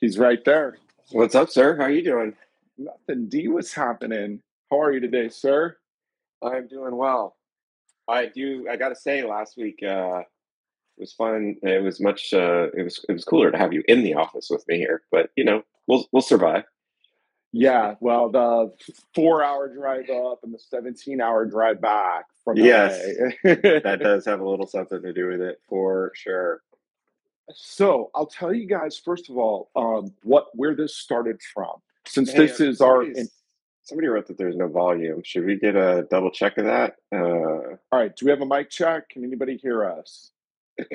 He's right there. What's up, sir? How are you doing? Nothing. D, what's happening? How are you today, sir? I'm doing well. I do. I got to say, last week uh, was fun. It was much. Uh, it was. It was cooler to have you in the office with me here. But you know, we'll we'll survive. Yeah. Well, the four-hour drive up and the seventeen-hour drive back from Yes, that does have a little something to do with it for sure. So I'll tell you guys first of all um, what where this started from. Since this is our in, somebody wrote that there's no volume. Should we get a double check of that? Uh, all right. Do we have a mic check? Can anybody hear us?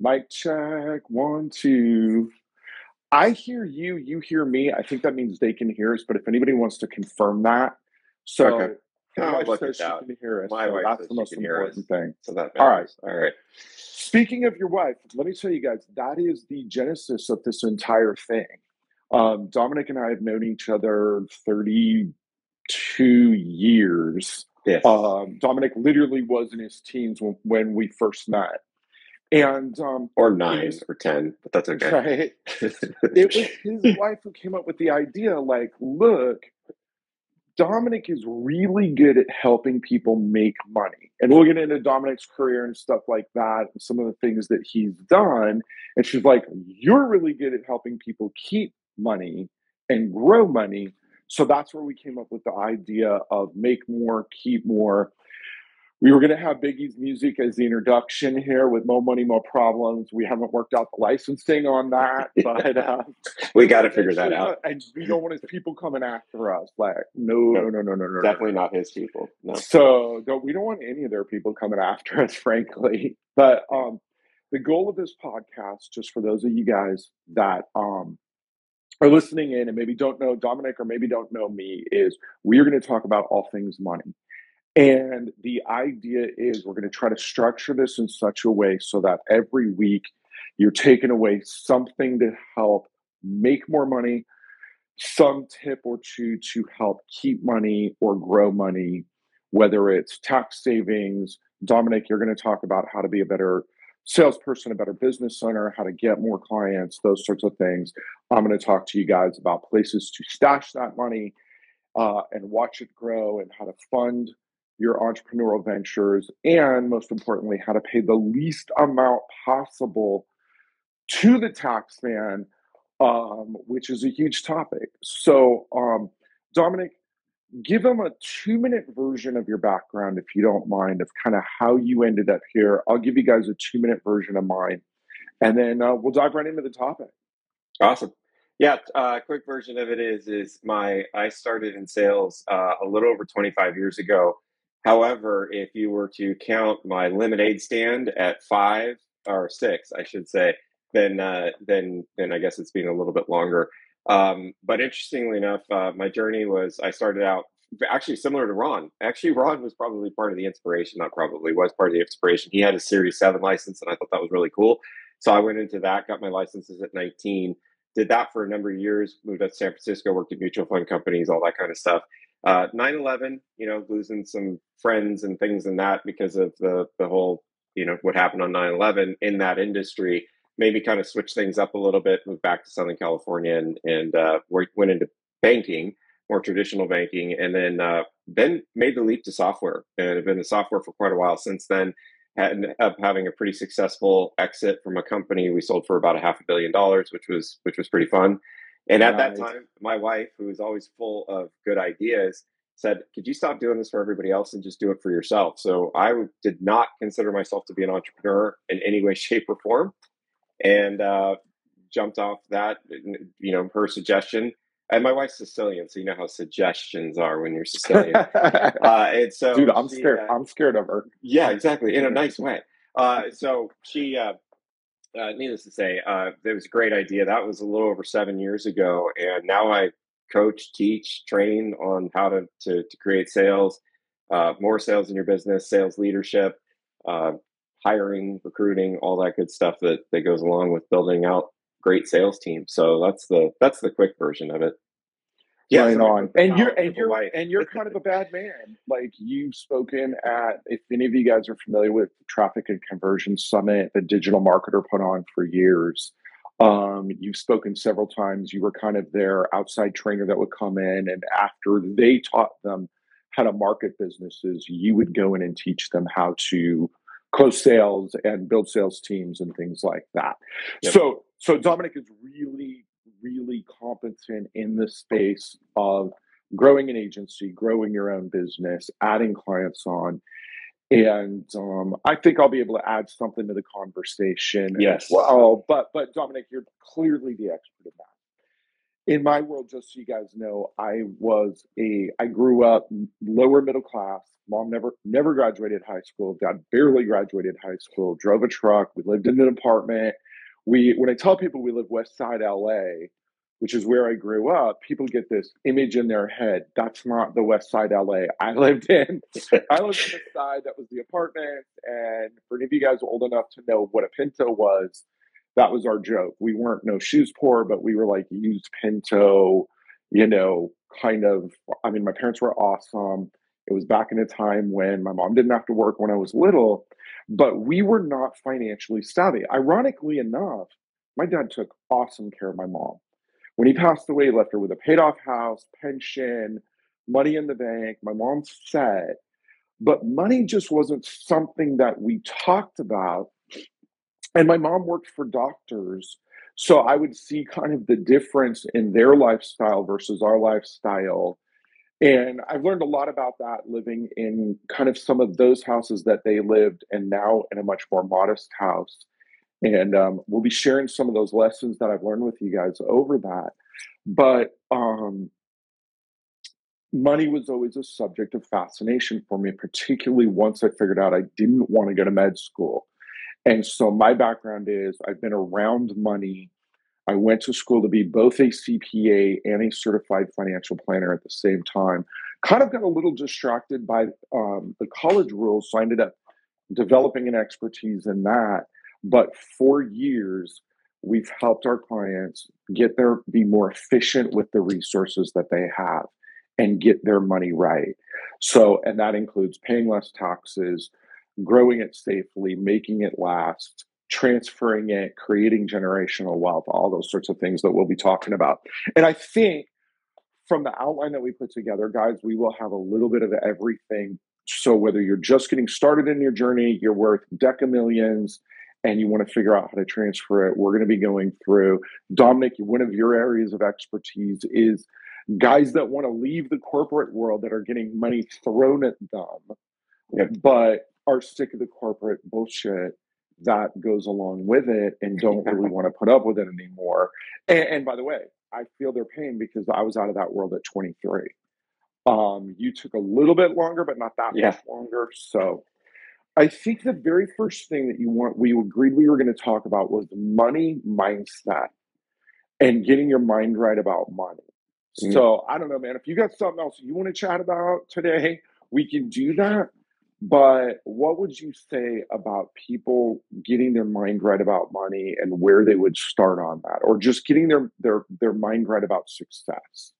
Mic check. One, two. I hear you, you hear me. I think that means they can hear us, but if anybody wants to confirm that, so okay. my Oh, wife look says she can hear us, My so wife that's says the she most can hear us, important thing. so that All right. matters. All right. Speaking of your wife, let me tell you guys, that is the genesis of this entire thing. Um, Dominic and I have known each other 32 years. Yes. Um, Dominic literally was in his teens when, when we first met. And um, or nine was, or ten, but that's okay. right? It was his wife who came up with the idea like, look, Dominic is really good at helping people make money. And we'll get into Dominic's career and stuff like that and some of the things that he's done. And she's like, You're really good at helping people keep money and grow money. So that's where we came up with the idea of make more, keep more. We were going to have Biggie's music as the introduction here with Mo Money, Mo Problems. We haven't worked out the licensing on that, but uh, we got to figure that out. and we don't want his people coming after us. Like, no, No, no, no, no, no, definitely no. not his people. No. So don't, we don't want any of their people coming after us, frankly. But um, the goal of this podcast, just for those of you guys that um, are listening in and maybe don't know Dominic or maybe don't know me, is we are going to talk about all things money. And the idea is we're going to try to structure this in such a way so that every week you're taking away something to help make more money, some tip or two to help keep money or grow money, whether it's tax savings. Dominic, you're going to talk about how to be a better salesperson, a better business owner, how to get more clients, those sorts of things. I'm going to talk to you guys about places to stash that money uh, and watch it grow and how to fund your entrepreneurial ventures. And most importantly, how to pay the least amount possible to the tax man, um, which is a huge topic. So, um, Dominic, give them a two minute version of your background, if you don't mind, of kind of how you ended up here. I'll give you guys a two minute version of mine, and then uh, we'll dive right into the topic. Awesome. Yeah, uh, quick version of it is is my I started in sales uh, a little over 25 years ago. However, if you were to count my lemonade stand at five or six, I should say, then uh, then then I guess it's been a little bit longer. Um, but interestingly enough, uh, my journey was I started out actually similar to Ron. Actually, Ron was probably part of the inspiration, not probably was part of the inspiration. He had a Series Seven license, and I thought that was really cool. So I went into that, got my licenses at 19 did that for a number of years moved out to san francisco worked at mutual fund companies all that kind of stuff uh, 9-11 you know losing some friends and things in that because of the the whole you know what happened on 9-11 in that industry maybe kind of switch things up a little bit moved back to southern california and and uh, went into banking more traditional banking and then uh, then made the leap to software and have been in software for quite a while since then ended up having a pretty successful exit from a company we sold for about a half a billion dollars which was which was pretty fun and at that time my wife who is always full of good ideas said could you stop doing this for everybody else and just do it for yourself so i did not consider myself to be an entrepreneur in any way shape or form and uh, jumped off that you know her suggestion and my wife's sicilian so you know how suggestions are when you're sicilian uh, and so Dude, I'm she, scared. uh, I'm scared of her. yeah, exactly, in a nice way. Uh, so she, uh, needless to say, uh, it was a great idea. That was a little over seven years ago, and now I coach, teach, train on how to to, to create sales, uh, more sales in your business, sales leadership, uh, hiring, recruiting, all that good stuff that that goes along with building out great sales teams. So that's the that's the quick version of it. Yeah, right on. And you're and you're wife. and you're kind of a bad man. Like you've spoken at if any of you guys are familiar with Traffic and Conversion Summit, the digital marketer put on for years. Um, you've spoken several times. You were kind of their outside trainer that would come in, and after they taught them how to market businesses, you would go in and teach them how to close sales and build sales teams and things like that. Yep. So, so Dominic is really, really competent in the space of growing an agency, growing your own business, adding clients on. And um, I think I'll be able to add something to the conversation yes. well. But but Dominic, you're clearly the expert in that in my world, just so you guys know, I was a I grew up lower middle class. Mom never never graduated high school. Dad barely graduated high school. Drove a truck. We lived in an apartment. We when I tell people we live West Side LA, which is where I grew up, people get this image in their head. That's not the West Side LA I lived in. I lived in the side that was the apartment. And for any of you guys old enough to know what a Pinto was, that was our joke. We weren't no shoes poor, but we were like used Pinto, you know, kind of. I mean, my parents were awesome. It was back in a time when my mom didn't have to work when I was little, but we were not financially savvy. Ironically enough, my dad took awesome care of my mom. When he passed away, he left her with a paid off house, pension, money in the bank. My mom said, but money just wasn't something that we talked about and my mom worked for doctors so i would see kind of the difference in their lifestyle versus our lifestyle and i've learned a lot about that living in kind of some of those houses that they lived and now in a much more modest house and um, we'll be sharing some of those lessons that i've learned with you guys over that but um, money was always a subject of fascination for me particularly once i figured out i didn't want to go to med school and so my background is I've been around money. I went to school to be both a CPA and a certified financial planner at the same time. Kind of got a little distracted by um, the college rules, so I ended up developing an expertise in that. But for years, we've helped our clients get their be more efficient with the resources that they have and get their money right. So, and that includes paying less taxes, growing it safely, making it last, transferring it, creating generational wealth, all those sorts of things that we'll be talking about. And I think from the outline that we put together, guys, we will have a little bit of everything. So whether you're just getting started in your journey, you're worth deca millions, and you want to figure out how to transfer it, we're going to be going through. Dominic, one of your areas of expertise is guys that want to leave the corporate world that are getting money thrown at them, but are sick of the corporate bullshit that goes along with it and don't really want to put up with it anymore. And, and, by the way, I feel their pain because I was out of that world at 23. Um, you took a little bit longer, but not that yeah. much longer. So I think the very first thing that you want, we agreed we were going to talk about was money mindset and getting your mind right about money. Mm-hmm. So I don't know, man. If you got something else you want to chat about today, we can do that. But what would you say about people getting their mind right about money and where they would start on that, or just getting their their their mind right about success?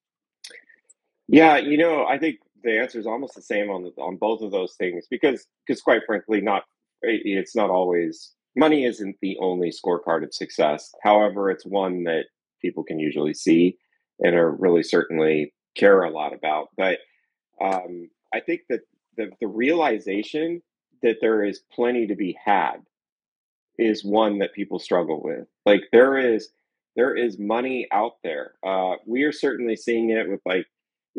Yeah, you know, I think the answer is almost the same on on both of those things because because quite frankly, not it's not always money isn't the only scorecard of success. However, it's one that people can usually see and are really certainly care a lot about. But um, I think that the, the realization that there is plenty to be had is one that people struggle with. Like there is there is money out there. Uh, we are certainly seeing it with like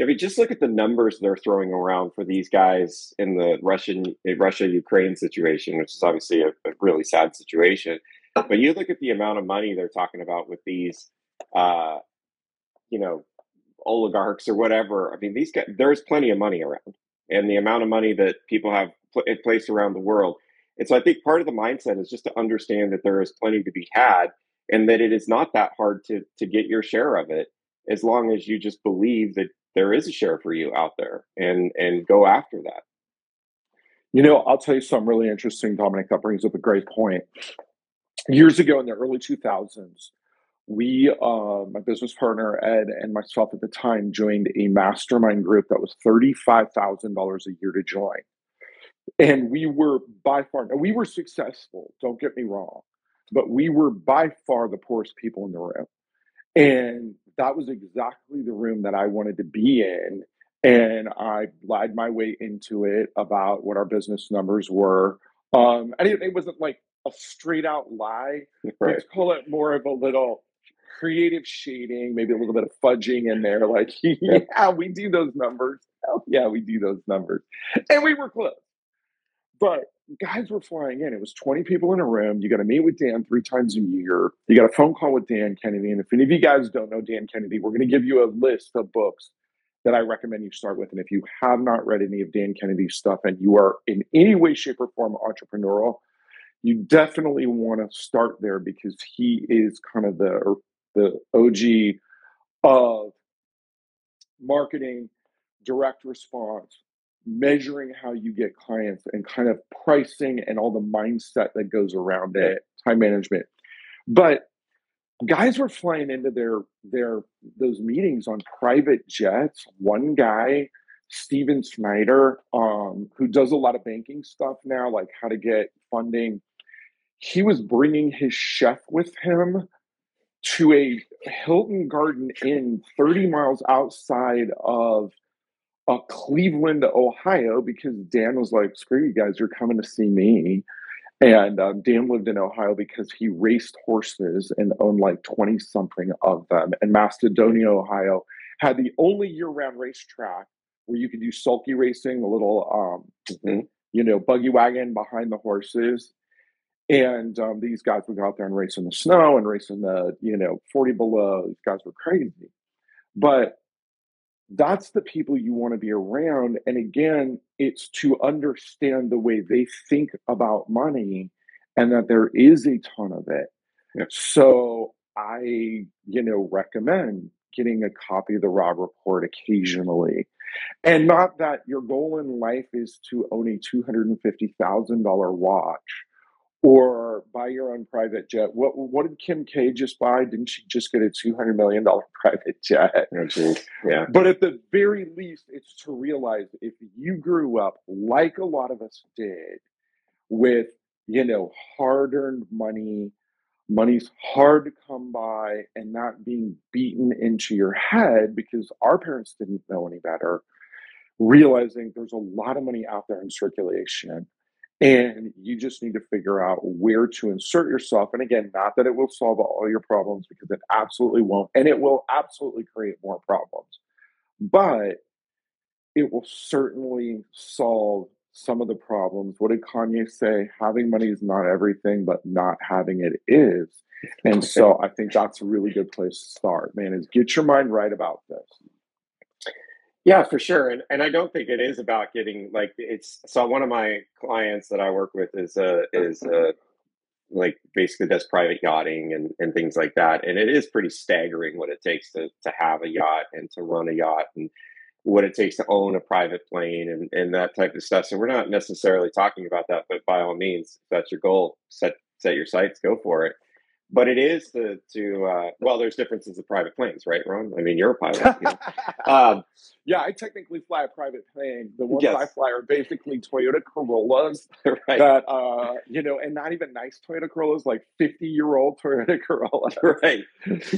I mean, just look at the numbers they're throwing around for these guys in the Russian Russia Ukraine situation, which is obviously a, a, really sad situation. But you look at the amount of money they're talking about with these, uh, you know, oligarchs or whatever. I mean, these guys. There's plenty of money around and the amount of money that people have pl- eh, placed around the world. And so I think part of the mindset is just to understand that there is plenty to be had and that it is not that hard to to get your share of it as long as you just believe that there is a share for you out there and and go after that. You know, I'll tell you something really interesting, Dominic. That brings up a great point. Years ago in the early 2000s, we, uh, my business partner Ed and myself at the time, joined a mastermind group that was thirty-five thousand dollars a year to join, and we were by far we were successful. Don't get me wrong, but we were by far the poorest people in the room. And that was exactly the room that I wanted to be in. And I lied my way into it about what our business numbers were. Um, and it, it wasn't like a straight out lie. Right. Let's call it more of a little creative shading, maybe a little bit of fudging in there. Like, yeah, we do those numbers. Hell yeah, we do those numbers. And we were close. But guys were flying in. It was 20 people in a room. You got to meet with Dan three times a year. You got a phone call with Dan Kennedy. And if any of you guys don't know Dan Kennedy, we're going to give you a list of books that I recommend you start with. And if you have not read any of Dan Kennedy's stuff and you are in any way, shape, or form entrepreneurial, you definitely want to start there because he is kind of the the OG of marketing, direct response, measuring how you get clients, and kind of pricing and all the mindset that goes around it, time management. But guys were flying into their their those meetings on private jets. One guy, Steven Snyder, um, who does a lot of banking stuff now, like how to get funding. He was bringing his chef with him to a Hilton Garden Inn 30 miles outside of uh, Cleveland, Ohio, because Dan was like, screw you guys, you're coming to see me. And um, Dan lived in Ohio because he raced horses and owned like 20 something of them. And Macedonia, Ohio had the only year round racetrack where you could do sulky racing, a little, um, mm-hmm. you know, buggy wagon behind the horses. And um, these guys would go out there and race in the snow and race in the, you know, 40 below. These guys were crazy. But that's the people you want to be around. And again, it's to understand the way they think about money and that there is a ton of it. Yeah. So I, you know, recommend getting a copy of the Robb Report occasionally. And not that your goal in life is to own a $250,000 watch or buy your own private jet. What what did Kim K just buy? Didn't she just get a two hundred million dollar private jet? Oh, yeah. But at the very least, it's to realize if you grew up like a lot of us did, with you know hard earned money, money's hard to come by, and not being beaten into your head because our parents didn't know any better. Realizing there's a lot of money out there in circulation and you just need to figure out where to insert yourself. And again, not that it will solve all your problems because it absolutely won't. And it will absolutely create more problems. But it will certainly solve some of the problems. What did Kanye say? Having money is not everything, but not having it is. And so I think that's a really good place to start, man, is get your mind right about this. Yeah, for sure. And and I don't think it is about getting like it's so one of my clients that I work with is a is a like basically does private yachting and, and things like that. And it is pretty staggering what it takes to to have a yacht and to run a yacht and what it takes to own a private plane and, and that type of stuff. So we're not necessarily talking about that, but by all means, if that's your goal, set set your sights, go for it but it is to to uh, well, there's differences of private planes, right, Ron? I mean, you're a pilot. You know? um, yeah, I technically fly a private plane. The ones yes. I fly are basically Toyota Corollas, right? That uh, you know, and not even nice Toyota Corollas, like 50 year old Toyota Corolla, right?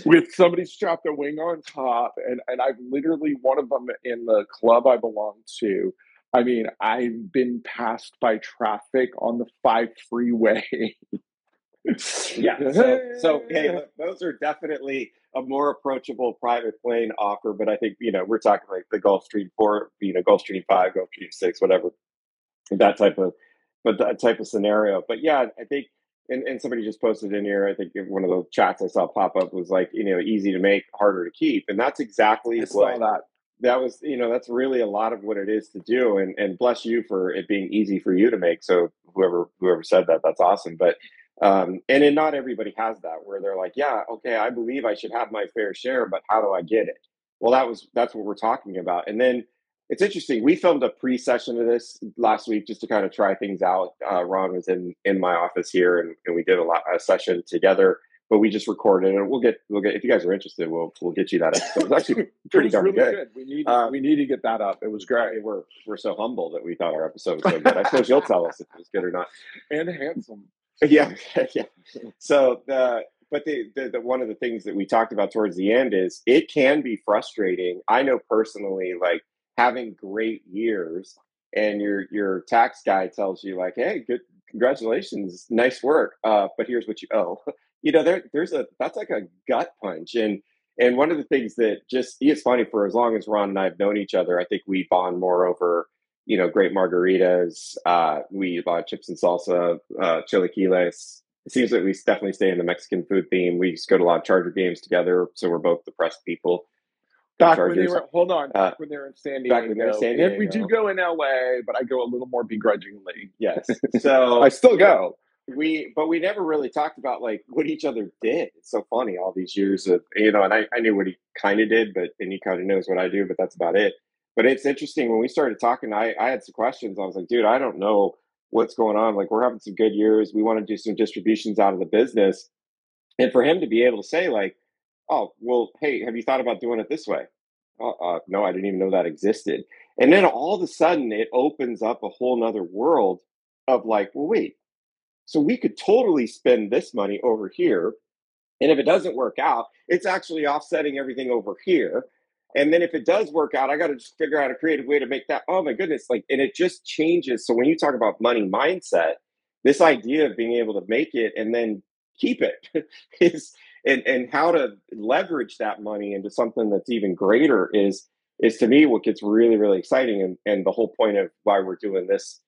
With somebody strapped a wing on top, and and I've literally one of them in the club I belong to. I mean, I've been passed by traffic on the five freeway yeah. So, so hey, those are definitely a more approachable private plane offer. But I think you know we're talking like the Gulfstream Four, you know, Gulfstream Five, Gulfstream Six, whatever, that type of, but that type of scenario. But yeah, I think. And, and somebody just posted in here. I think one of the chats I saw pop up was like, you know, easy to make, harder to keep, and that's exactly what that that was you know that's really a lot of what it is to do and and bless you for it being easy for you to make so whoever whoever said that that's awesome but um, and then not everybody has that where they're like, yeah, okay, I believe I should have my fair share, but how do I get it? Well, that was that's what we're talking about. And then it's interesting. We filmed a pre-session of this last week just to kind of try things out. Uh, Ron was in in my office here, and, and we did a, lot, a session together. But we just recorded, and we'll get we'll get if you guys are interested, we'll we'll get you that episode. It's actually pretty darn really good. good. We need uh, we need to get that up. It was great. We're we're so humble that we thought our episode was so good. I suppose you'll tell us if it was good or not. And handsome. Yeah, yeah. So the but the, the, the one of the things that we talked about towards the end is it can be frustrating. I know personally, like having great years, and your your tax guy tells you like, "Hey, good, congratulations, nice work, uh, but here's what you owe." You know, there there's a that's like a gut punch, and and one of the things that just it's funny for as long as Ron and I have known each other, I think we bond more over you know great margaritas. Uh, we bought chips and salsa, uh, chilaquiles it seems like we definitely stay in the Mexican food theme. We just go to a lot of Charger games together, so we're both depressed people. Back when they were, hold on, back uh, when they were in San Diego. Back when they were San Diego. We do go in LA, but I go a little more begrudgingly. Yes. So I still go. We, but we never really talked about like what each other did. It's so funny all these years of, you know, and I, I knew what he kind of did, but, and he kind of knows what I do, but that's about it. But it's interesting when we started talking, I, I had some questions. I was like, dude, I don't know what's going on. Like we're having some good years. We want to do some distributions out of the business. And for him to be able to say like, oh, well, hey, have you thought about doing it this way? Uh, uh, no, I didn't even know that existed. And then all of a sudden it opens up a whole nother world of like, well, wait, so we could totally spend this money over here. And if it doesn't work out, it's actually offsetting everything over here. And then if it does work out, I got to just figure out a creative way to make that. Oh my goodness. Like, and it just changes. So when you talk about money mindset, this idea of being able to make it and then keep it is, and, and how to leverage that money into something that's even greater is, is to me what gets really, really exciting. And, and the whole point of why we're doing this,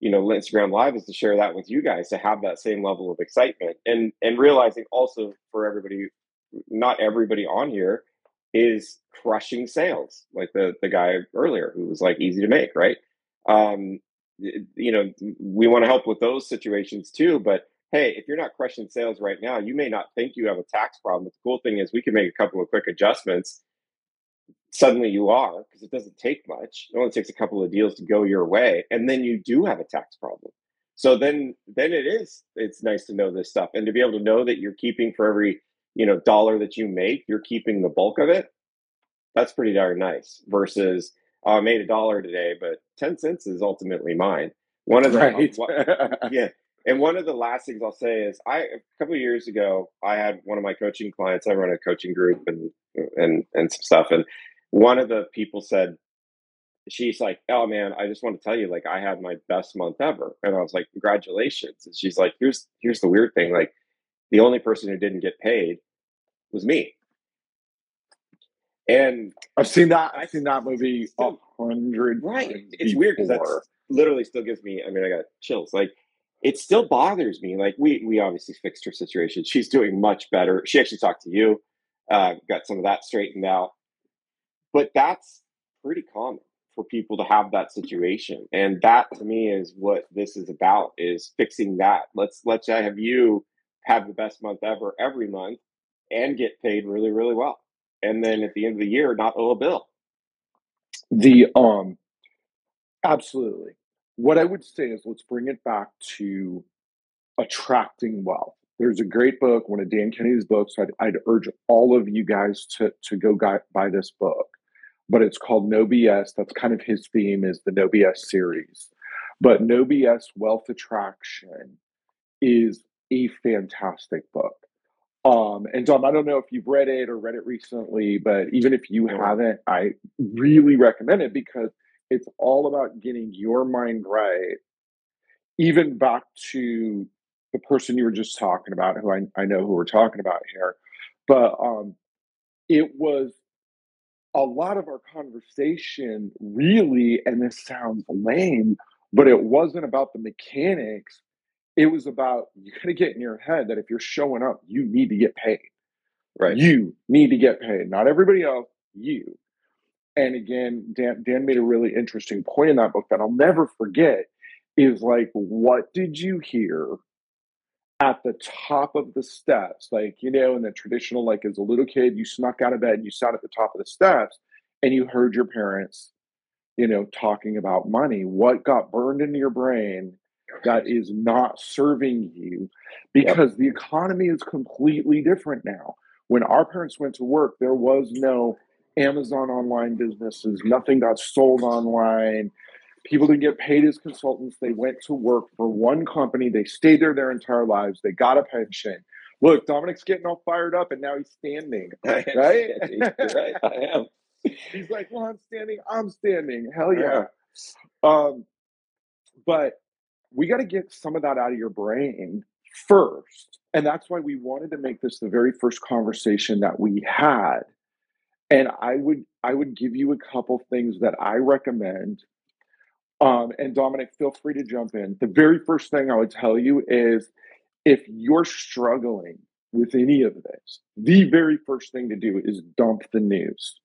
you know, Instagram live is to share that with you guys to have that same level of excitement and, and realizing also for everybody, not everybody on here is crushing sales, like the the guy earlier who was like easy to make, right? Um, you know, we want to help with those situations too. But hey, if you're not crushing sales right now, you may not think you have a tax problem. But the cool thing is we can make a couple of quick adjustments. Suddenly you are because it doesn't take much. It only takes a couple of deals to go your way, and then you do have a tax problem. So then, then it is. It's nice to know this stuff and to be able to know that you're keeping for every you know dollar that you make you're keeping the bulk of it that's pretty darn nice versus oh, i made a dollar today but 10 cents is ultimately mine. One of the right. yeah and one of the last things i'll say is i a couple of years ago i had one of my coaching clients i run a coaching group and and and some stuff and one of the people said she's like oh man i just want to tell you like i had my best month ever. And i was like congratulations. And she's like here's here's the weird thing like the only person who didn't get paid was me. And I've seen that. I've seen that movie a hundred. Right. It's weird because that literally still gives me. I mean, I got chills. Like it still bothers me. Like we we obviously fixed her situation. She's doing much better. She actually talked to you. Uh, got some of that straightened out. But that's pretty common for people to have that situation, and that to me is what this is about: is fixing that. Let's let's have you have the best month ever every month and get paid really, really well. And then at the end of the year, not owe a bill. The um absolutely. What I would say is let's bring it back to attracting wealth. There's a great book, one of Dan Kennedy's books. I'd, I'd urge all of you guys to to go buy this book, but it's called No BS. That's kind of his theme is the No BS series. But No BS Wealth Attraction is a fantastic book. Um, and Dom, I don't know if you've read it or read it recently, but even if you haven't, I really recommend it because it's all about getting your mind right. Even back to the person you were just talking about, who I, I know who we're talking about here, but um, it was a lot of our conversation really, and this sounds lame, but it wasn't about the mechanics it was about you got to get in your head that if you're showing up, you need to get paid. Right. You need to get paid, not everybody else, you. And again, Dan, Dan made a really interesting point in that book that I'll never forget is like, what did you hear at the top of the steps? Like, you know, in the traditional, like as a little kid, you snuck out of bed and you sat at the top of the steps and you heard your parents, you know, talking about money. What got burned into your brain that is not serving you because yep. the economy is completely different now. When our parents went to work, there was no Amazon online businesses, nothing got sold online. People didn't get paid as consultants. They went to work for one company. They stayed there their entire lives. They got a pension. Look, Dominic's getting all fired up, and now he's standing. Right? right. I am. He's like, "Well, I'm standing. I'm standing. Hell yeah!" Um, but we got to get some of that out of your brain first, and that's why we wanted to make this the very first conversation that we had. And I would I would give you a couple things that I recommend. Um, and Dominic, feel free to jump in. The very first thing I would tell you is if you're struggling with any of this, the very first thing to do is dump the news.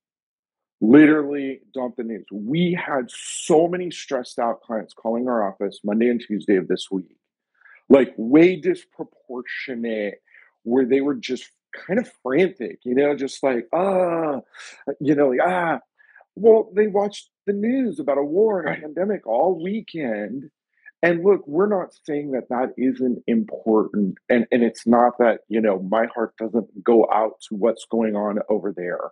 Literally dump the news. We had so many stressed out clients calling our office Monday and Tuesday of this week, like way disproportionate, where they were just kind of frantic, you know, just like, ah, you know, like, ah. Well, they watched the news about a war and a pandemic all weekend and look, we're not saying that that isn't important. And, and it's not that, you know, my heart doesn't go out to what's going on over there.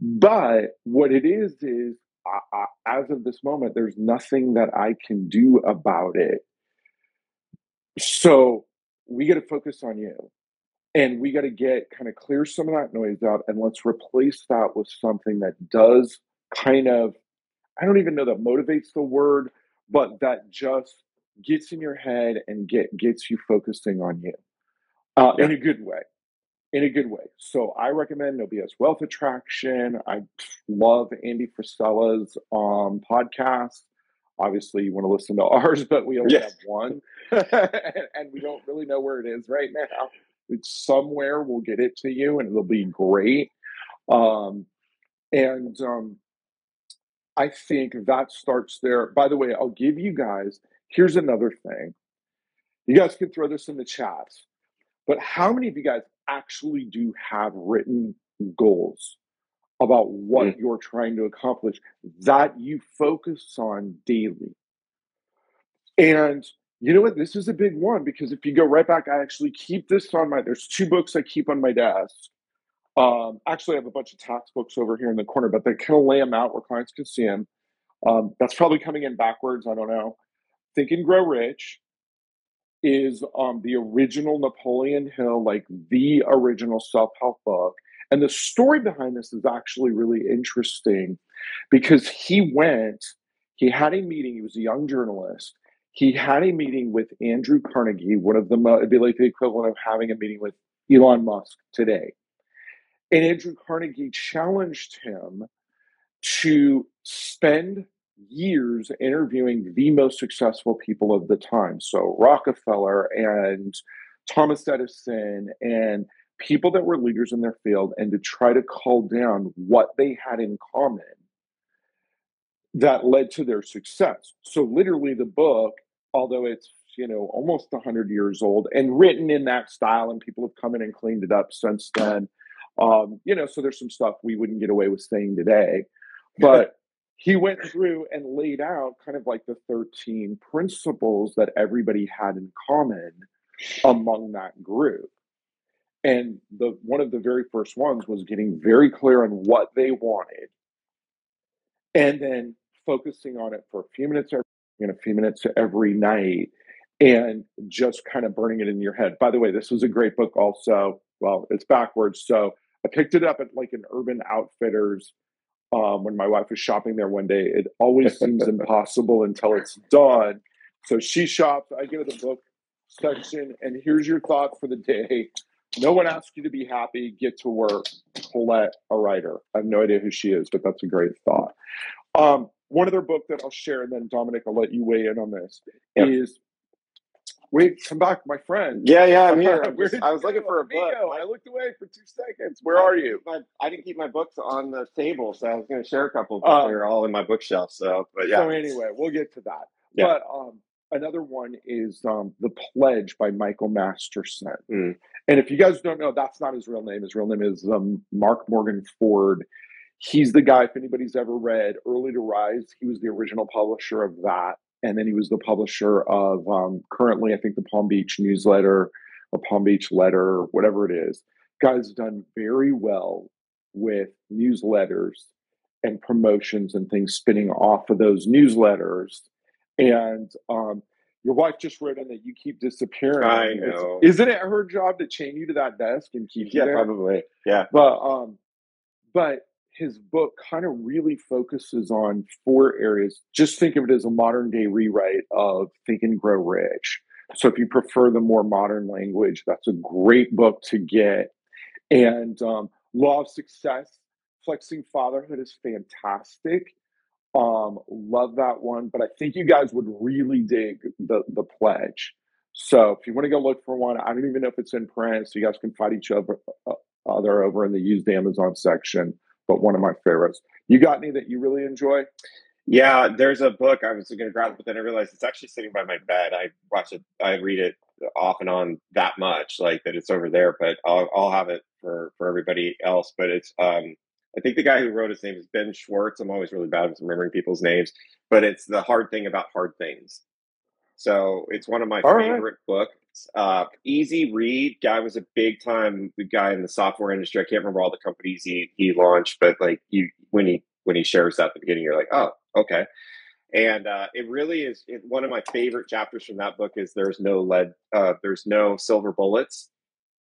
But what it is, is I, I, as of this moment, there's nothing that I can do about it. So we got to focus on you. And we got to get kind of clear some of that noise out and let's replace that with something that does kind of, I don't even know that motivates the word, but that just gets in your head and get gets you focusing on you uh, yeah. in a good way in a good way so i recommend no bs wealth attraction i love andy frisella's um, podcast obviously you want to listen to ours but we only yes. have one and we don't really know where it is right now it's somewhere we'll get it to you and it'll be great um, and um, I think that starts there. By the way, I'll give you guys, here's another thing. You guys can throw this in the chats, but how many of you guys actually do have written goals about what mm. you're trying to accomplish that you focus on daily? And you know what? This is a big one because if you go right back, I actually keep this on my, there's two books I keep on my desk. Um, actually, I have a bunch of tax books over here in the corner, but they kind of lay them out where clients can see them. Um, that's probably coming in backwards. I don't know. Think and Grow Rich is um, the original Napoleon Hill, like the original self help book. And the story behind this is actually really interesting because he went, he had a meeting, he was a young journalist. He had a meeting with Andrew Carnegie, one of the, it'd be like the equivalent of having a meeting with Elon Musk today. And Andrew Carnegie challenged him to spend years interviewing the most successful people of the time. So Rockefeller and Thomas Edison and people that were leaders in their field and to try to call down what they had in common that led to their success. So literally the book, although it's you know almost 100 years old and written in that style and people have come in and cleaned it up since then um, you know, so there's some stuff we wouldn't get away with saying today. But he went through and laid out kind of like the 13 principles that everybody had in common among that group. And the one of the very first ones was getting very clear on what they wanted and then focusing on it for a few minutes every a few minutes every night and just kind of burning it in your head. By the way, this was a great book also. Well, it's backwards. So I picked it up at like an Urban Outfitters um, when my wife was shopping there one day. It always seems impossible until it's done. So she shops. I go to the book section, and here's your thought for the day. No one asked you to be happy. Get to work. Colette, a writer. I have no idea who she is, but that's a great thought. Um, one other book that I'll share, and then Dominic, I'll let you weigh in on this, yep. is Wait, come back, my friend. Yeah, yeah, I'm here. I'm just, I was looking for a book. I looked away for two seconds. Where are you? My, I didn't keep my books on the table, so I was going to share a couple, but uh, they're all in my bookshelf. So, but yeah. So anyway, we'll get to that. Yeah. But um, another one is um, the Pledge by Michael Masterson. Mm. And if you guys don't know, that's not his real name. His real name is um, Mark Morgan Ford. He's the guy. If anybody's ever read Early to Rise, he was the original publisher of that and then he was the publisher of um, currently, I think, the Palm Beach newsletter or Palm Beach letter, whatever it is. Guy's done very well with newsletters and promotions and things spinning off of those newsletters. And um, your wife just wrote in that you keep disappearing. I know. It's, isn't it her job to chain you to that desk and keep you Yeah, there? probably. Yeah. But um, but his book kind of really focuses on four areas. Just think of it as a modern day rewrite of Think and Grow Rich. So if you prefer the more modern language, that's a great book to get. And um, Law of Success, Flexing Fatherhood is fantastic. Um, love that one, but I think you guys would really dig the the pledge. So if you want to go look for one, I don't even know if it's in print, so you guys can fight each other uh, other over in the used Amazon section. But one of my favorites. You got any that you really enjoy? Yeah, there's a book I was going to grab, but then I realized it's actually sitting by my bed. I watch it, I read it off and on that much, like that it's over there. But I'll, I'll have it for for everybody else. But it's, um, I think the guy who wrote his name is Ben Schwartz. I'm always really bad with remembering people's names, but it's the hard thing about hard things. So it's one of my All right. favorite books. Uh, easy read. Guy was a big time guy in the software industry. I can't remember all the companies he he launched, but like you when he when he shares that at the beginning, you're like, oh, okay. And uh, it really is it, one of my favorite chapters from that book is there's no lead, uh, there's no silver bullets.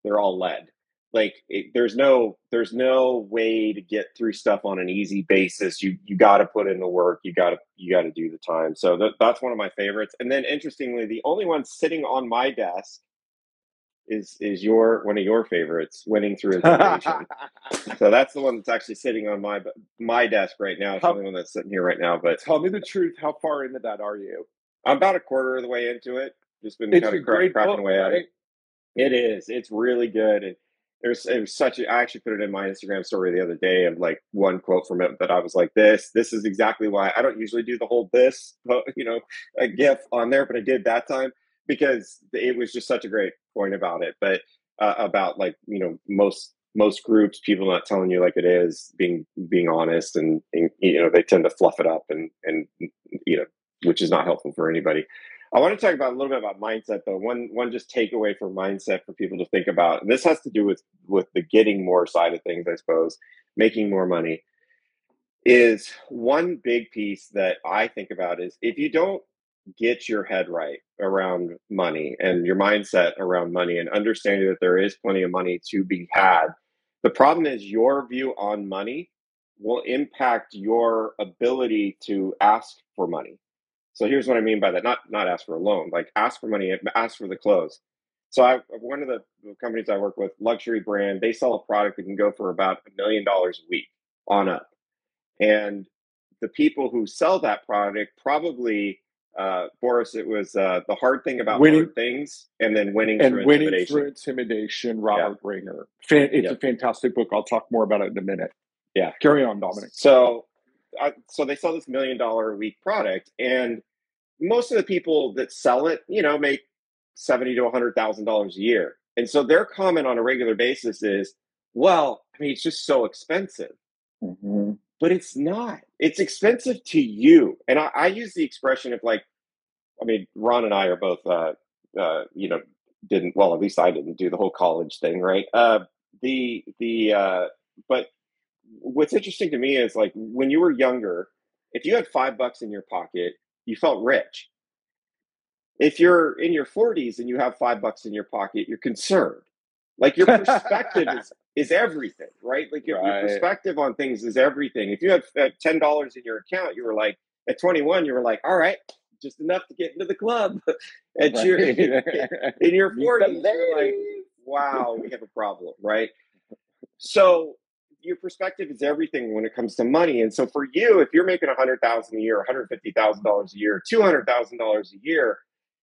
They're all lead. Like it, there's no there's no way to get through stuff on an easy basis. You you got to put in the work. You got to you got to do the time. So that, that's one of my favorites. And then interestingly, the only one sitting on my desk is is your one of your favorites, winning through intimidation. so that's the one that's actually sitting on my my desk right now. It's the How- only one that's sitting here right now. But Tell me the truth. How far into that are you? I'm about a quarter of the way into it. Just been It's kind of great cracking book, away at right? it. It is. It's really good. And there's it was such a I actually put it in my Instagram story the other day of like one quote from it that I was like, this, this is exactly why I don't usually do the whole this, you know, a GIF on there, but I did that time because it was just such a great point about it. But uh, about like, you know, most most groups, people not telling you like it is, being being honest and, and you know, they tend to fluff it up and and you know, which is not helpful for anybody. I want to talk about a little bit about mindset though. One one just takeaway for mindset for people to think about. And this has to do with with the getting more side of things, I suppose, making more money. Is one big piece that I think about is if you don't get your head right around money and your mindset around money and understanding that there is plenty of money to be had, the problem is your view on money will impact your ability to ask for money. So here's what I mean by that: not not ask for a loan, like ask for money, ask for the clothes. So I one of the companies I work with, luxury brand, they sell a product that can go for about a million dollars a week on up, and the people who sell that product probably. Uh, Boris, it was uh, the hard thing about Winning- hard things, and then winning and through winning intimidation. through intimidation, Robert Ringer. Fan, it's Yeah. a fantastic book. I'll talk more about it in a minute. Yeah. Carry on, Dominic. So, I, so they sell this million dollar a week product, and most of the people that sell it, you know, make seventy to hundred thousand dollars a year. And so their comment on a regular basis is, "Well, I mean, it's just so expensive." Mhm. But it's not. It's expensive to you. And I, I use the expression of like, I mean, Ron and I are both, uh, uh, you know, didn't well, at least I didn't do the whole college thing, right? Uh, the the uh, but what's interesting to me is like when you were younger, if you had five bucks in your pocket, you felt rich. If you're in your 40s and you have five bucks in your pocket, you're concerned. Like your perspective is is everything, right? Like your, your perspective on things is everything. If you have ten dollars in your account, you were like at 21, you were like, all right, just enough to get into the club. at your Right. in your Meet the 40s, you're like, wow, we have a problem, right? So your perspective is everything when it comes to money. And so for you, if you're making a hundred thousand a year, one hundred fifty thousand dollars a year, two hundred thousand dollars a year,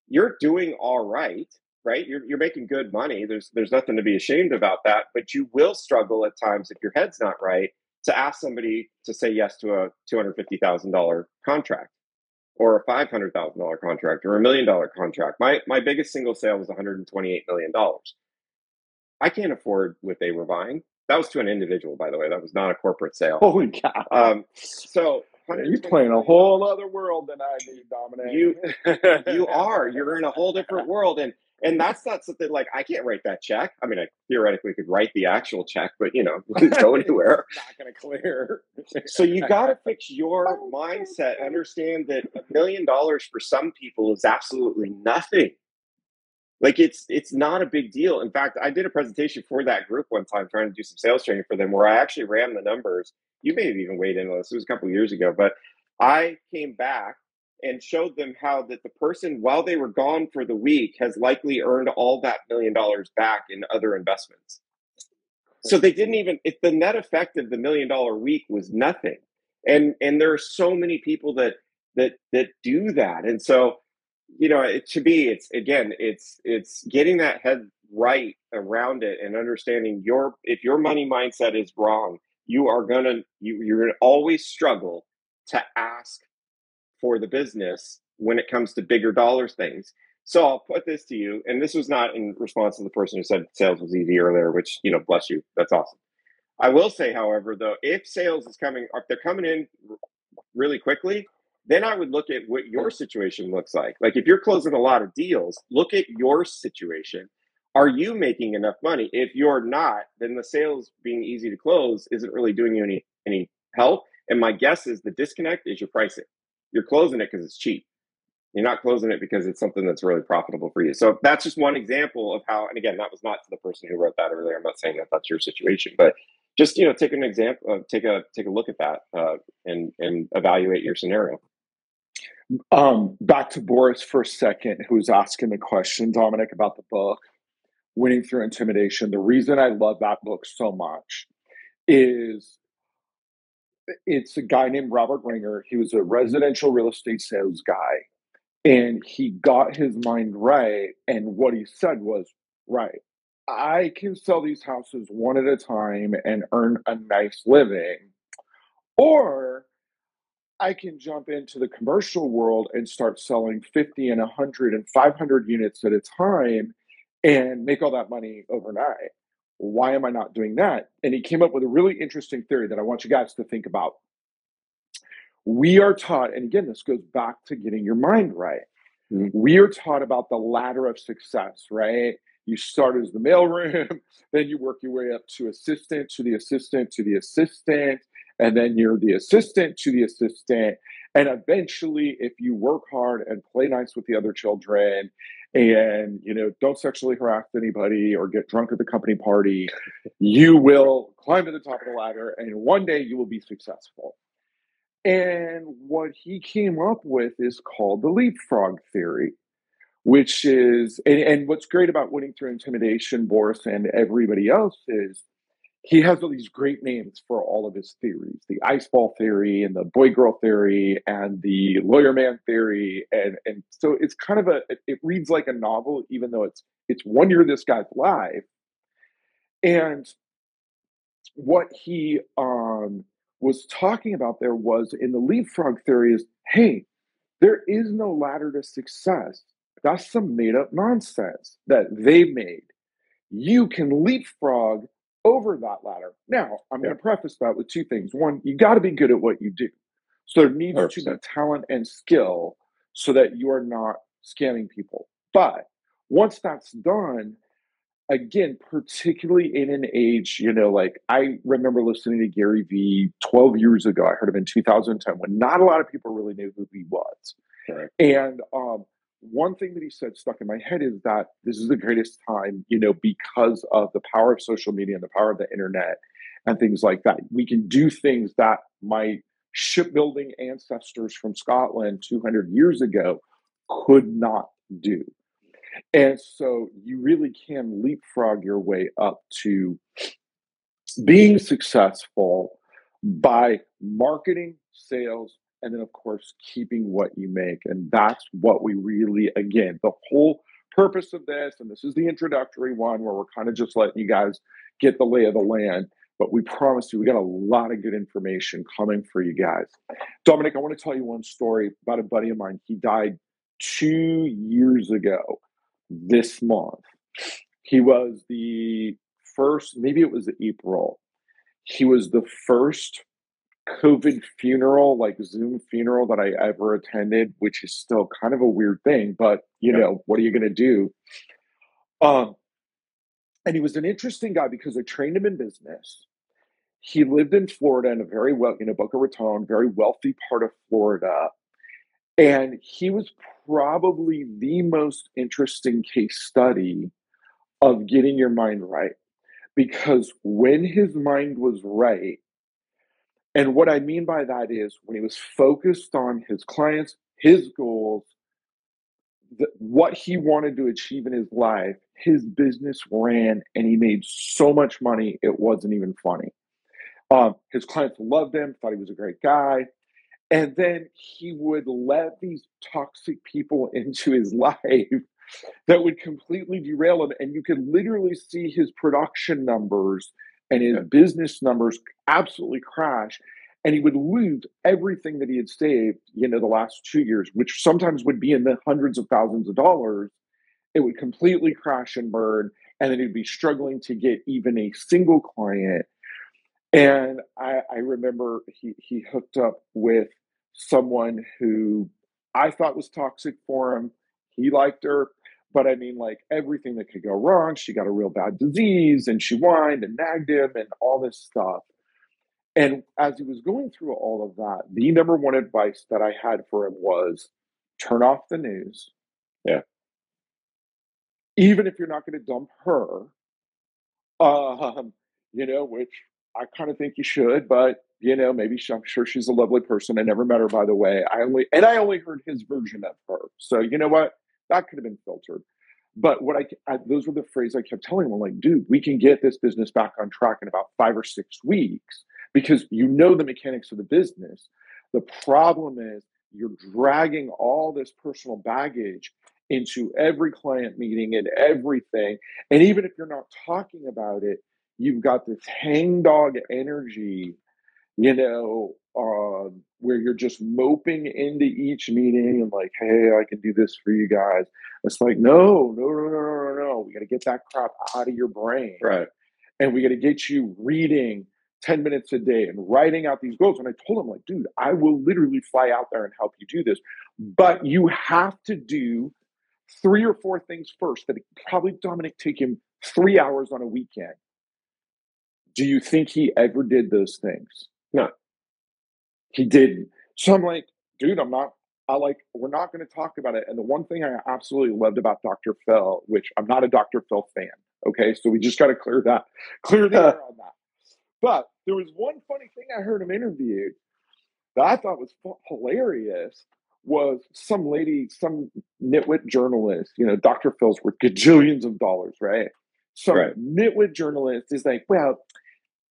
you're doing all right, right? You're you're making good money. There's there's nothing to be ashamed about that. But you will struggle at times if your head's not right to ask somebody to say yes to a two hundred fifty thousand dollar contract or a five hundred thousand dollar contract or a million dollar contract. My my biggest single sale was one hundred and twenty eight million dollars. I can't afford what they were buying. That was to an individual, by the way. That was not a corporate sale. Holy cow. Um, so you're playing a whole other world than I do, Dominic. You- you are. You're in a whole different world, and and that's not something like I can't write that check. I mean, I theoretically could write the actual check, but you know, it wouldn't go anywhere. not going to clear. so you got to fix your mindset. Understand that a million dollars for some people is absolutely nothing. Like it's it's not a big deal. In fact, I did a presentation for that group one time trying to do some sales training for them where I actually ran the numbers. You may have even weighed in on this. It was a couple years ago, but I came back and showed them how that the person, while they were gone for the week, has likely earned all that million dollars back in other investments. So they didn't even if the net effect of the million dollar week was nothing. And and there are so many people that that that do that. And so, you know, it, to be, it's again, it's it's getting that head right around it and understanding your if your money mindset is wrong, you are gonna you, you're gonna always struggle to ask for the business when it comes to bigger dollar things. So I'll put this to you, and this was not in response to the person who said sales was easy earlier, which you know, bless you, that's awesome. I will say, however, though, if sales is coming, if they're coming in really quickly, then I would look at what your situation looks like. Like if you're closing a lot of deals, look at your situation. Are you making enough money? If you're not, then the sales being easy to close isn't really doing you any any help. And my guess is the disconnect is your pricing. You're closing it because it's cheap. You're not closing it because it's something that's really profitable for you. So that's just one example of how. And again, that was not to the person who wrote that earlier. I'm not saying that that's your situation, but just you know, take an example, uh, take a take a look at that, uh, and and evaluate your scenario. Um, back to Boris for a second, who's asking the question, Dominic, about the book, Winning Through Intimidation. The reason I love that book so much is it's a guy named Robert Ringer. He was a residential real estate sales guy, and he got his mind right. And what he said was, right, I can sell these houses one at a time and earn a nice living, or I can jump into the commercial world and start selling 50 and 100 and 500 units at a time and make all that money overnight. Why am I not doing that? And he came up with a really interesting theory that I want you guys to think about. We are taught, and again, this goes back to getting your mind right. Mm-hmm. We are taught about the ladder of success, right? You start as the mailroom, then you work your way up to assistant, to the assistant, to the assistant, and then you're the assistant to the assistant. And eventually, if you work hard and play nice with the other children and you know don't sexually harass anybody or get drunk at the company party you will climb to the top of the ladder and one day you will be successful and what he came up with is called the leapfrog theory which is and, and what's great about winning through intimidation boris and everybody else is he has all these great names for all of his theories the ice ball theory and the boy girl theory and the lawyer man theory. And and so it's kind of a it reads like a novel even though it's it's one year this guy's life. And what he um was talking about there was in the leapfrog theory is hey there is no ladder to success. That's some made up nonsense that they made. You can leapfrog over that ladder. Now, I'm yeah. going to preface that with two things. One, you got to be good at what you do. So there needs 100%. to be talent and skill so that you are not scamming people. But once that's done, again, particularly in an age, you know, like I remember listening to Gary Vee 12 years ago. I heard him in 2010 when not a lot of people really knew who he was. Right. And um, one thing that he said stuck in my head is that this is the greatest time, you know, because of the power of social media and the power of the internet and things like that. We can do things that my shipbuilding ancestors from Scotland 200 years ago could not do. And so you really can leapfrog your way up to being successful by marketing, sales, and then of course keeping what you make and that's what we really again the whole purpose of this and this is the introductory one where we're kind of just letting you guys get the lay of the land but we promise you we got a lot of good information coming for you guys. Dominic i want to tell you one story about a buddy of mine. He died two years ago this month. He was the first maybe it was april. He was the first COVID funeral, like Zoom funeral that I ever attended, which is still kind of a weird thing, but you yeah. know, what are you going to do? Um, and he was an interesting guy because I trained him in business. He lived in Florida in a very well, you know, Boca Raton, very wealthy part of Florida. And he was probably the most interesting case study of getting your mind right. Because when his mind was right, and what I mean by that is when he was focused on his clients, his goals, the, what he wanted to achieve in his life, his business ran and he made so much money, it wasn't even funny. Um, his clients loved him, thought he was a great guy. And then he would let these toxic people into his life that would completely derail him. And you could literally see his production numbers and his business numbers absolutely crash. And he would lose everything that he had saved, you know, the last two years, which sometimes would be in the hundreds of thousands of dollars. It would completely crash and burn. And then he'd be struggling to get even a single client. And I, I remember he, he hooked up with someone who I thought was toxic for him. He liked her, but I mean, like everything that could go wrong. She got a real bad disease and she whined and nagged him and all this stuff. And as he was going through all of that, the number one advice that I had for him was turn off the news. Yeah. Even if you're not going to dump her, um, you know, which I kind of think you should, but you know, maybe she, I'm sure she's a lovely person. I never met her, by the way. I only and I only heard his version of her. So you know what? That could have been filtered. But what I, I those were the phrases I kept telling. I'm like, dude, we can get this business back on track in about five or six weeks because you know the mechanics of the business. The problem is you're dragging all this personal baggage into every client meeting and everything. And even if you're not talking about it, you've got this hangdog energy you know, um, where you're just moping into each meeting and like, hey, I can do this for you guys. It's like, no, no, no, no, no, no. We got to get that crap out of your brain. Right. And we got to get you reading 10 minutes a day and writing out these goals. And I told him, like, dude, I will literally fly out there and help you do this. But you have to do three or four things first that probably Dominic take him three hours on a weekend. Do you think he ever did those things? No. He didn't. So I'm like, dude, I'm not, I like, we're not going to talk about it. And the one thing I absolutely loved about Dr. Phil, which I'm not a Dr. Phil fan. Okay. So we just got to clear that, clear the air on that. But there was one funny thing I heard him interviewed that I thought was hilarious was some lady, some nitwit journalist, you know, Dr. Phil's worth gajillions of dollars, right? Some Right. nitwit journalist is like, well,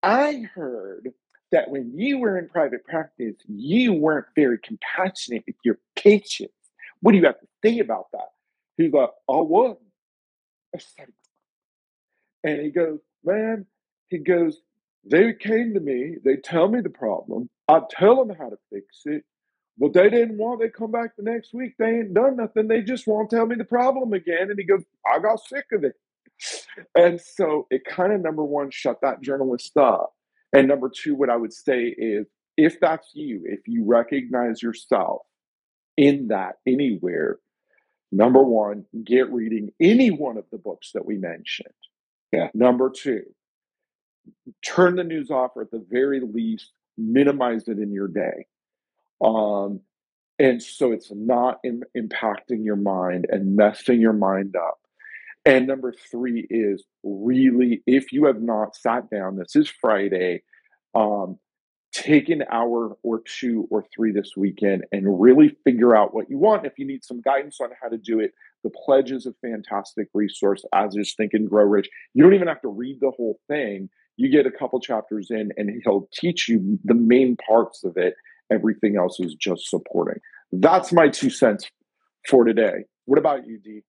I heard that when you were in private practice, you weren't very compassionate with your patients. What do you have to say about that? He's like, I like- And he goes, man, he goes, they came to me, they tell me the problem, I tell them how to fix it. But they didn't want, they come back the next week, they ain't done nothing, they just won't tell me the problem again. And he goes, I got sick of it. And so it kind of, number one, shut that journalist up. And number two, what I would say is if that's you, if you recognize yourself in that anywhere, number one, get reading any one of the books that we mentioned. Yeah. Number two, turn the news off or at the very least, minimize it in your day. Um, and so it's not im- impacting your mind and messing your mind up. And number three is really, if you have not sat down, this is Friday, um, take an hour or two or three this weekend and really figure out what you want. If you need some guidance on how to do it, the pledge is a fantastic resource, as is Think and Grow Rich. You don't even have to read the whole thing. You get a couple chapters in, and he'll teach you the main parts of it. Everything else is just supporting. That's my two cents for today. What about you, D?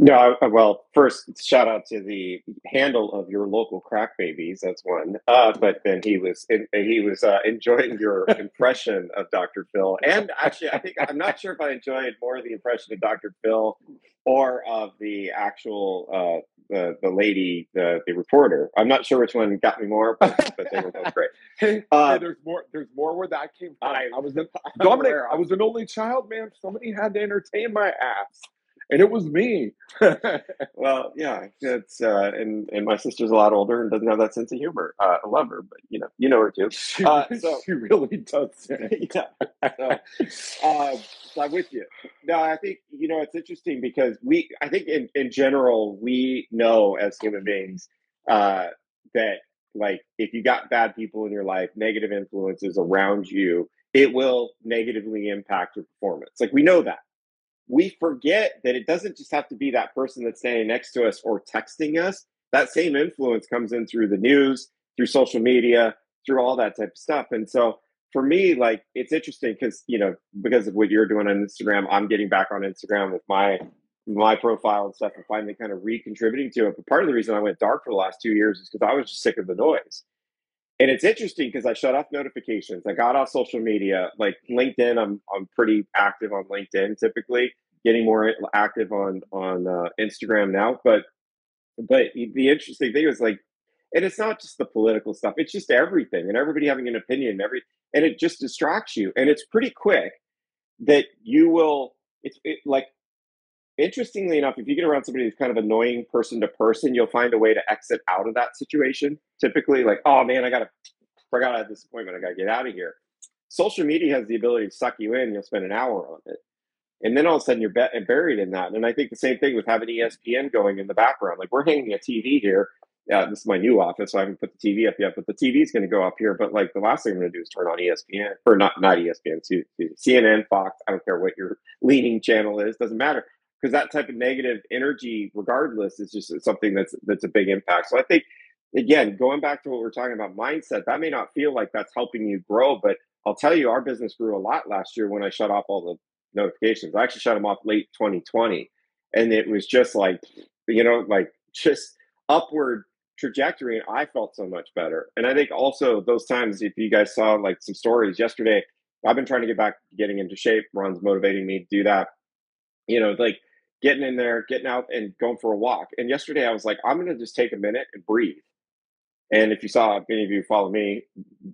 No, I- well, first shout out to the handle of your local crack babies. That's one. Uh, but then he was he was uh, enjoying your impression of Dr. Phil, and actually, I think I'm not sure if I enjoyed more of the impression of Dr. Phil or of the actual uh, the the lady the the reporter. I'm not sure which one got me more, but, but they were both great. Hey, Uh, hey, there's more. There's more where that came from. I- I, was I'm Dominic. I was an only child, man. Somebody had to entertain my ass, and it was me. well, yeah, it's uh, and and my sister's a lot older and doesn't have that sense of humor. Uh, I love her, but you know, you know her too. She, uh, so, she really does. yeah. So, uh, so I'm with you. No, I think you know it's interesting because we, I think in in general, we know as human beings uh, that like if you got bad people in your life, negative influences around you, it will negatively impact your performance. Like we know that we forget that it doesn't just have to be that person that's standing next to us or texting us. That same influence comes in through the news, through social media, through all that type of stuff. And so for me, like it's interesting because you know because of what you're doing on Instagram, I'm getting back on Instagram with my my profile and stuff, and finally kind of recontributing to it. But part of the reason I went dark for the last two years is because I was just sick of the noise. And it's interesting because I shut off notifications. I got off social media, like LinkedIn. I'm I'm pretty active on LinkedIn typically. Getting more active on on uh, Instagram now, but but the interesting thing is like, and it's not just the political stuff. It's just everything and everybody having an opinion. And every and it just distracts you. And it's pretty quick that you will. It's it, like interestingly enough, if you get around somebody who's kind of annoying person to person, you'll find a way to exit out of that situation. Typically, like, oh man, I gotta forgot I had this appointment, I gotta get out of here. Social media has the ability to suck you in, you'll spend an hour on it. And then all of a sudden you're be- buried in that. And I think the same thing with having ESPN going in the background. Like we're hanging a TV here. Yeah, this is my new office, so I haven't put the TV up yet, but the TV is going to go up here. But like the last thing I'm going to do is turn on ESPN or not, not ESPN, CNN, Fox. I don't care what your leaning channel is, doesn't matter because that type of negative energy, regardless, is just something that's that's a big impact. So I think again, going back to what we're talking about mindset, that may not feel like that's helping you grow, but I'll tell you, our business grew a lot last year when I shut off all the notifications. I actually shut them off late 2020, and it was just like you know, like just upward trajectory, and I felt so much better. And I think also those times, if you guys saw like some stories yesterday, I've been trying to get back getting into shape. Ron's motivating me to do that. You know, like getting in there, getting out and going for a walk. And yesterday I was like, I'm going to just take a minute and breathe. And if you saw many of you follow me,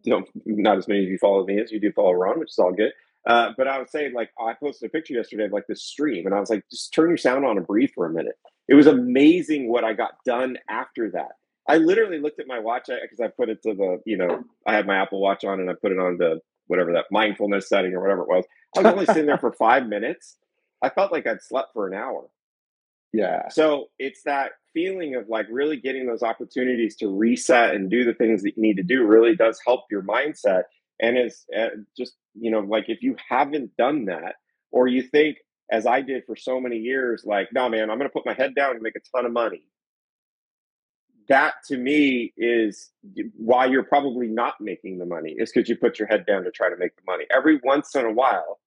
not as many of you follow me as you do follow Ron, which is all good. Uh, but I was saying, like, I posted a picture yesterday of like this stream, and I was like, just turn your sound on and breathe for a minute. It was amazing what I got done after that. I literally looked at my watch because I put it to the, you know, I had my Apple Watch on and I put it on the whatever that mindfulness setting or whatever it was. I was only sitting there for five minutes I felt like I'd slept for an hour. Yeah. So it's that feeling of like really getting those opportunities to reset and do the things that you need to do really does help your mindset. And it's uh, just, you know, like if you haven't done that or you think, as I did for so many years, like, no, man, I'm going to put my head down and make a ton of money. That to me is why you're probably not making the money, is because you put your head down to try to make the money. Every once in a while,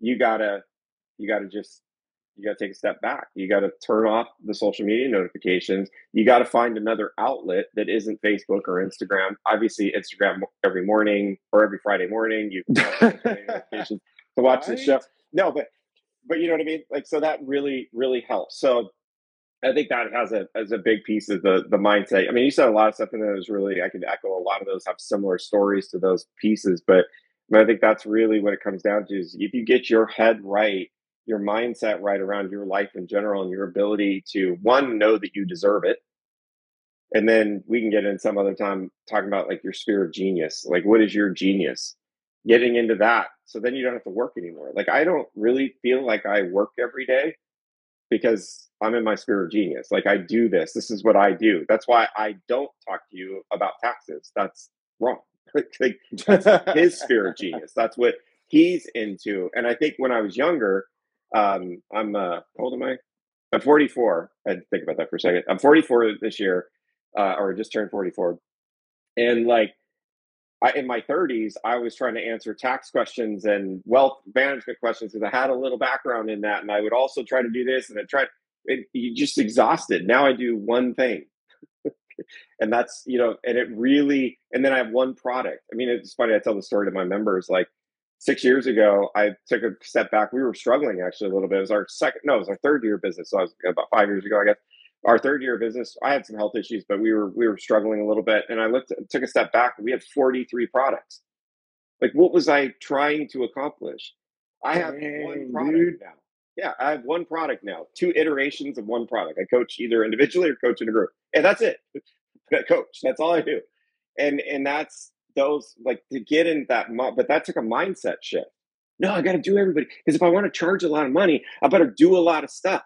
you got to you got to just you got to take a step back. You got to turn off the social media notifications. You got to find another outlet that isn't Facebook or Instagram. Obviously, Instagram every morning or every Friday morning. You notifications to watch right? the show. No, but but you know what I mean. Like so that really really helps. So I think that has a as a big piece of the the mindset. I mean, you said a lot of stuff in there was really I could echo a lot of those have similar stories to those pieces, but but I think that's really what it comes down to is if you get your head right your mindset right around your life in general and your ability to one know that you deserve it. And then we can get in some other time talking about like your sphere of genius. Like what is your genius? Getting into that so then you don't have to work anymore. Like i don't really feel like i work every day because i'm in my sphere of genius. Like i do this. This is what i do. That's why i don't talk to you about taxes. That's wrong. Like, that's his sphere of genius. That's what he's into. And i think when i was younger um, I'm uh, how old am I? I'm 44. I had to think about that for a second. I'm 44 this year, uh, or just turned 44, and like I, in my 30s, I was trying to answer tax questions and wealth management questions because I had a little background in that, and I would also try to do this, and I tried. It, you just exhausted. Now I do one thing, and that's you know, and it really, and then I have one product. I mean, it's funny. I tell the story to my members, like six years ago, I took a step back. We were struggling actually a little bit. It was our second, no, it was our third year business. So I was about five years ago, I guess. Our third year business, I had some health issues, but we were we were struggling a little bit. And I looked, took a step back. We had 43 products. Like, what was I trying to accomplish? I have Dang, one product dude. now. Yeah, I have one product now, two iterations of one product. I coach either individually or coach in a group, and that's it. I coach, that's all I do, and and that's those like to get in that. But that took a mindset shift. No, I got to do everybody because if I want to charge a lot of money, I better do a lot of stuff.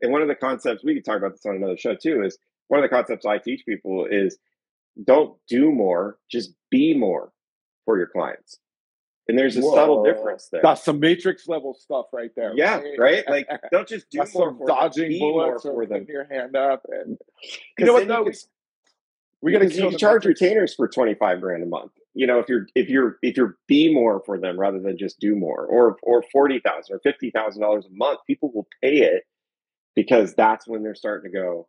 And one of the concepts we could talk about this on another show too is one of the concepts I teach people is don't do more, just be more for your clients. And there's a Whoa. subtle difference there. That's some matrix level stuff right there. Yeah, right. Like don't just do That's more for dodging them, bullets or for them. your hand up and you know what though. We got to charge retainers for twenty five grand a month. You know, if you're if you're if you're be more for them rather than just do more, or or forty thousand or fifty thousand dollars a month, people will pay it because that's when they're starting to go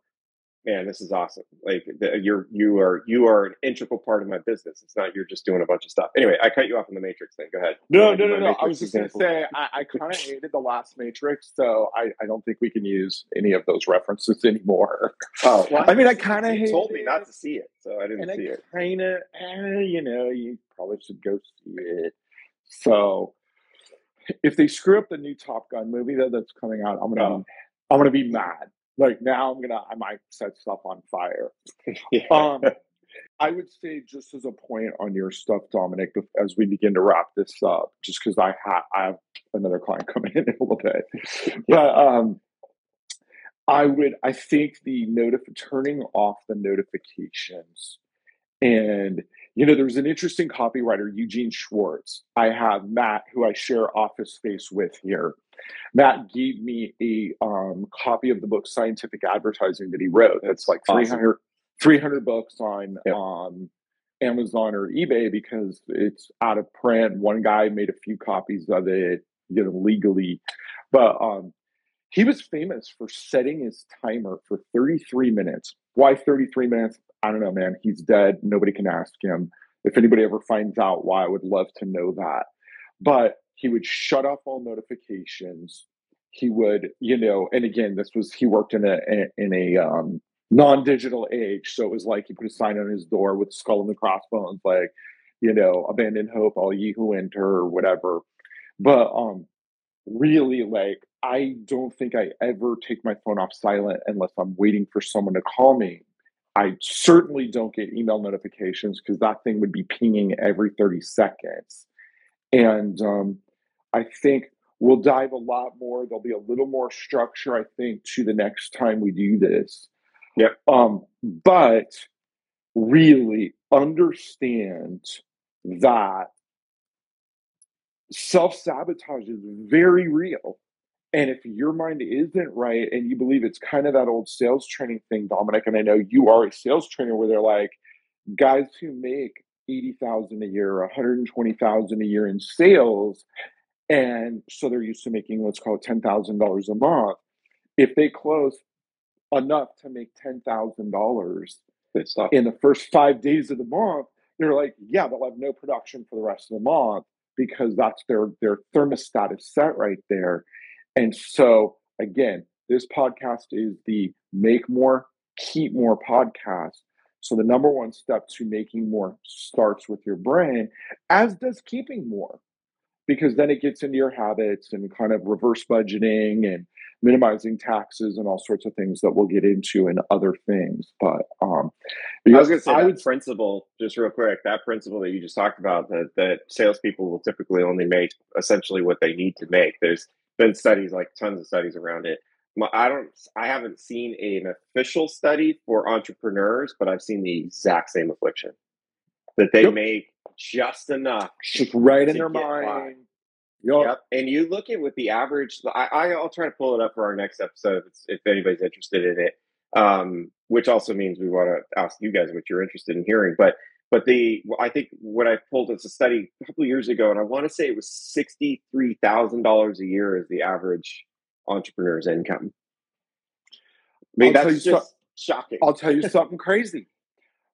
man, this is awesome. Like the, you're you are you are an integral part of my business. It's not you're just doing a bunch of stuff. Anyway, I cut you off on the Matrix thing. Go ahead. No, no, no, no. I was just going to say I, I kind of hated the last Matrix, so I, I don't think we can use any of those references anymore. Oh, well, I mean, I kind of told me not to see it, so I didn't and see I it. Kind of, eh, you know, you probably should go see it. So. If they screw up the new Top Gun movie though that's coming out, I'm gonna oh. I'm gonna be mad like now I'm gonna I might set stuff on fire. yeah. Um, I would say just as a point on your stuff, Dominic, as we begin to wrap this up, just because I have I have another client coming in in a little bit, yeah. but um, I would I think the notif- turning off the notifications and you know, there's an interesting copywriter, Eugene Schwartz. I have Matt, who I share office space with here. Matt gave me a um, copy of the book Scientific Advertising that he wrote. That's like 300, 300 books on yep. um, Amazon or eBay because it's out of print. One guy made a few copies of it, you know, legally. But um, he was famous for setting his timer for 33 minutes. Why 33 minutes? I don't know, man. He's dead. Nobody can ask him. If anybody ever finds out why, I would love to know that. But he would shut off all notifications. He would, you know, and again, this was he worked in a in a um, non-digital age, so it was like he put a sign on his door with skull and the crossbones, like, you know, abandon hope, all ye who enter, or whatever. But um, really, like, I don't think I ever take my phone off silent unless I'm waiting for someone to call me I certainly don't get email notifications because that thing would be pinging every 30 seconds. And um, I think we'll dive a lot more. There'll be a little more structure, I think, to the next time we do this. Yeah. Um, but really understand that self sabotage is very real. And if your mind isn't right and you believe it's kind of that old sales training thing, Dominic, and I know you are a sales trainer where they're like, guys who make 80,000 a year, 120,000 a year in sales, and so they're used to making what's called $10,000 a month. If they close enough to make $10,000 in the first five days of the month, they're like, yeah, they'll have no production for the rest of the month because that's their their thermostat is set right there. And so, again, this podcast is the make more, keep more podcast. So, the number one step to making more starts with your brain, as does keeping more, because then it gets into your habits and kind of reverse budgeting and minimizing taxes and all sorts of things that we'll get into and other things. But um, I was going to say I would principle just real quick. That principle that you just talked about that that salespeople will typically only make essentially what they need to make. There's been studies, like tons of studies around it. I don't, I haven't seen an official study for entrepreneurs, but I've seen the exact same affliction that they yep. make just enough, just right in their mind. Yep. yep. And you look at with the average, I, I'll try to pull it up for our next episode if, if anybody's interested in it. Um, which also means we want to ask you guys what you're interested in hearing. But but the I think what I pulled as a study a couple of years ago, and I want to say it was sixty three thousand dollars a year is the average entrepreneur's income. I mean, I'll that's just so, shocking. I'll tell you something crazy.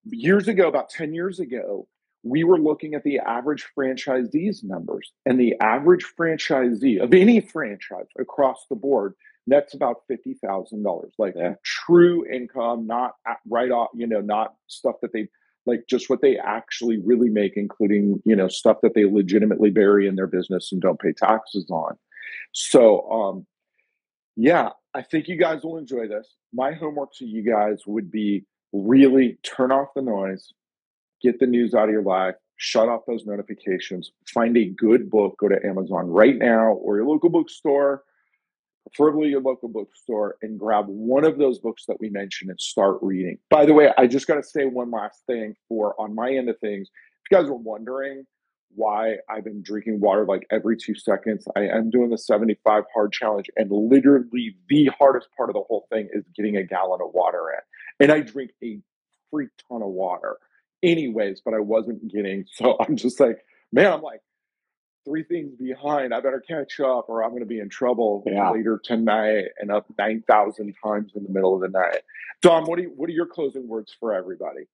Years ago, about ten years ago, we were looking at the average franchisees numbers, and the average franchisee of any franchise across the board nets about fifty thousand dollars, like yeah. true income, not right off, you know, not stuff that they like just what they actually really make, including, you know, stuff that they legitimately bury in their business and don't pay taxes on. So, um, yeah, I think you guys will enjoy this. My homework to you guys would be really turn off the noise, get the news out of your life, shut off those notifications, find a good book, go to Amazon right now or your local bookstore, preferably your local bookstore, and grab one of those books that we mentioned and start reading. By the way, I just got to say one last thing for on my end of things. If you guys were wondering why I've been drinking water like every two seconds, I am doing the 75 hard challenge, and literally the hardest part of the whole thing is getting a gallon of water in. And I drink a freak ton of water anyways, but I wasn't getting. So I'm just like, man, I'm like three things behind. I better catch up or I'm going to be in trouble Yeah. later tonight and up 9,000 times in the middle of the night. Dom, what, do you, what are your closing words for everybody?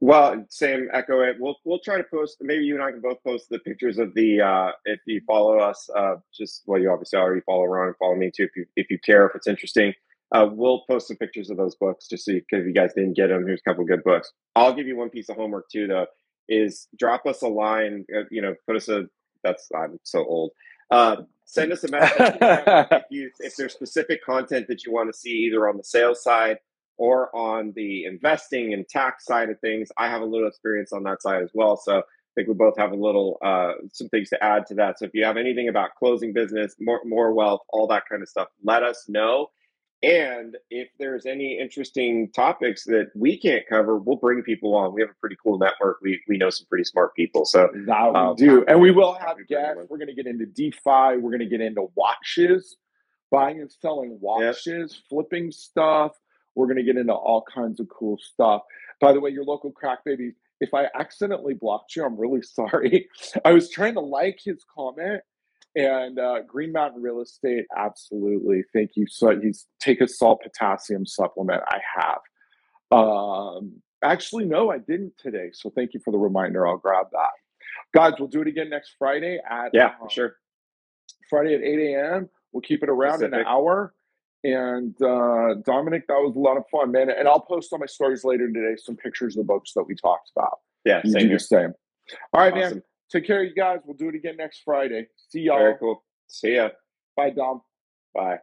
Well, Sam, echo it. We'll we'll try to post. Maybe you and I can both post the pictures of the. Uh, if you follow us, uh, just well, you obviously already follow Ron and follow me too. If you if you care, if it's interesting, uh, we'll post some pictures of those books just so you, if you guys didn't get them. Here's a couple good books. I'll give you one piece of homework too, though. Is drop us a line. Uh, you know, put us a. That's I'm so old. Uh, send us a message if, you, if there's specific content that you want to see either on the sales side or on the investing and tax side of things. I have a little experience on that side as well. So I think we both have a little uh, some things to add to that. So if you have anything about closing business, more more wealth, all that kind of stuff, let us know. And if there's any interesting topics that we can't cover, we'll bring people on. We have a pretty cool network. We we know some pretty smart people. So that we um, do. And we will have happy to bring guests. We're going to get into DeFi. We're going to get into watches, buying and selling watches, flipping stuff. We're going to get into all kinds of cool stuff. By the way, your local crack baby, if I accidentally blocked you, I'm really sorry. I was trying to like his comment. And uh, Green Mountain Real Estate, absolutely. Thank you. So he's take a salt potassium supplement. I have. Um, actually, no, I didn't today. So thank you for the reminder. I'll grab that. Guys, we'll do it again next Friday at yeah, um, sure. Friday at 8 a.m. We'll keep it around in an hour. And uh, Dominic, that was a lot of fun, man. And I'll post on my stories later today some pictures of the books that we talked about. Yeah, You same do here. the same. All right, man. Take care of you guys. We'll do it again next Friday. See y'all. Very cool. See ya. Bye, Dom. Bye.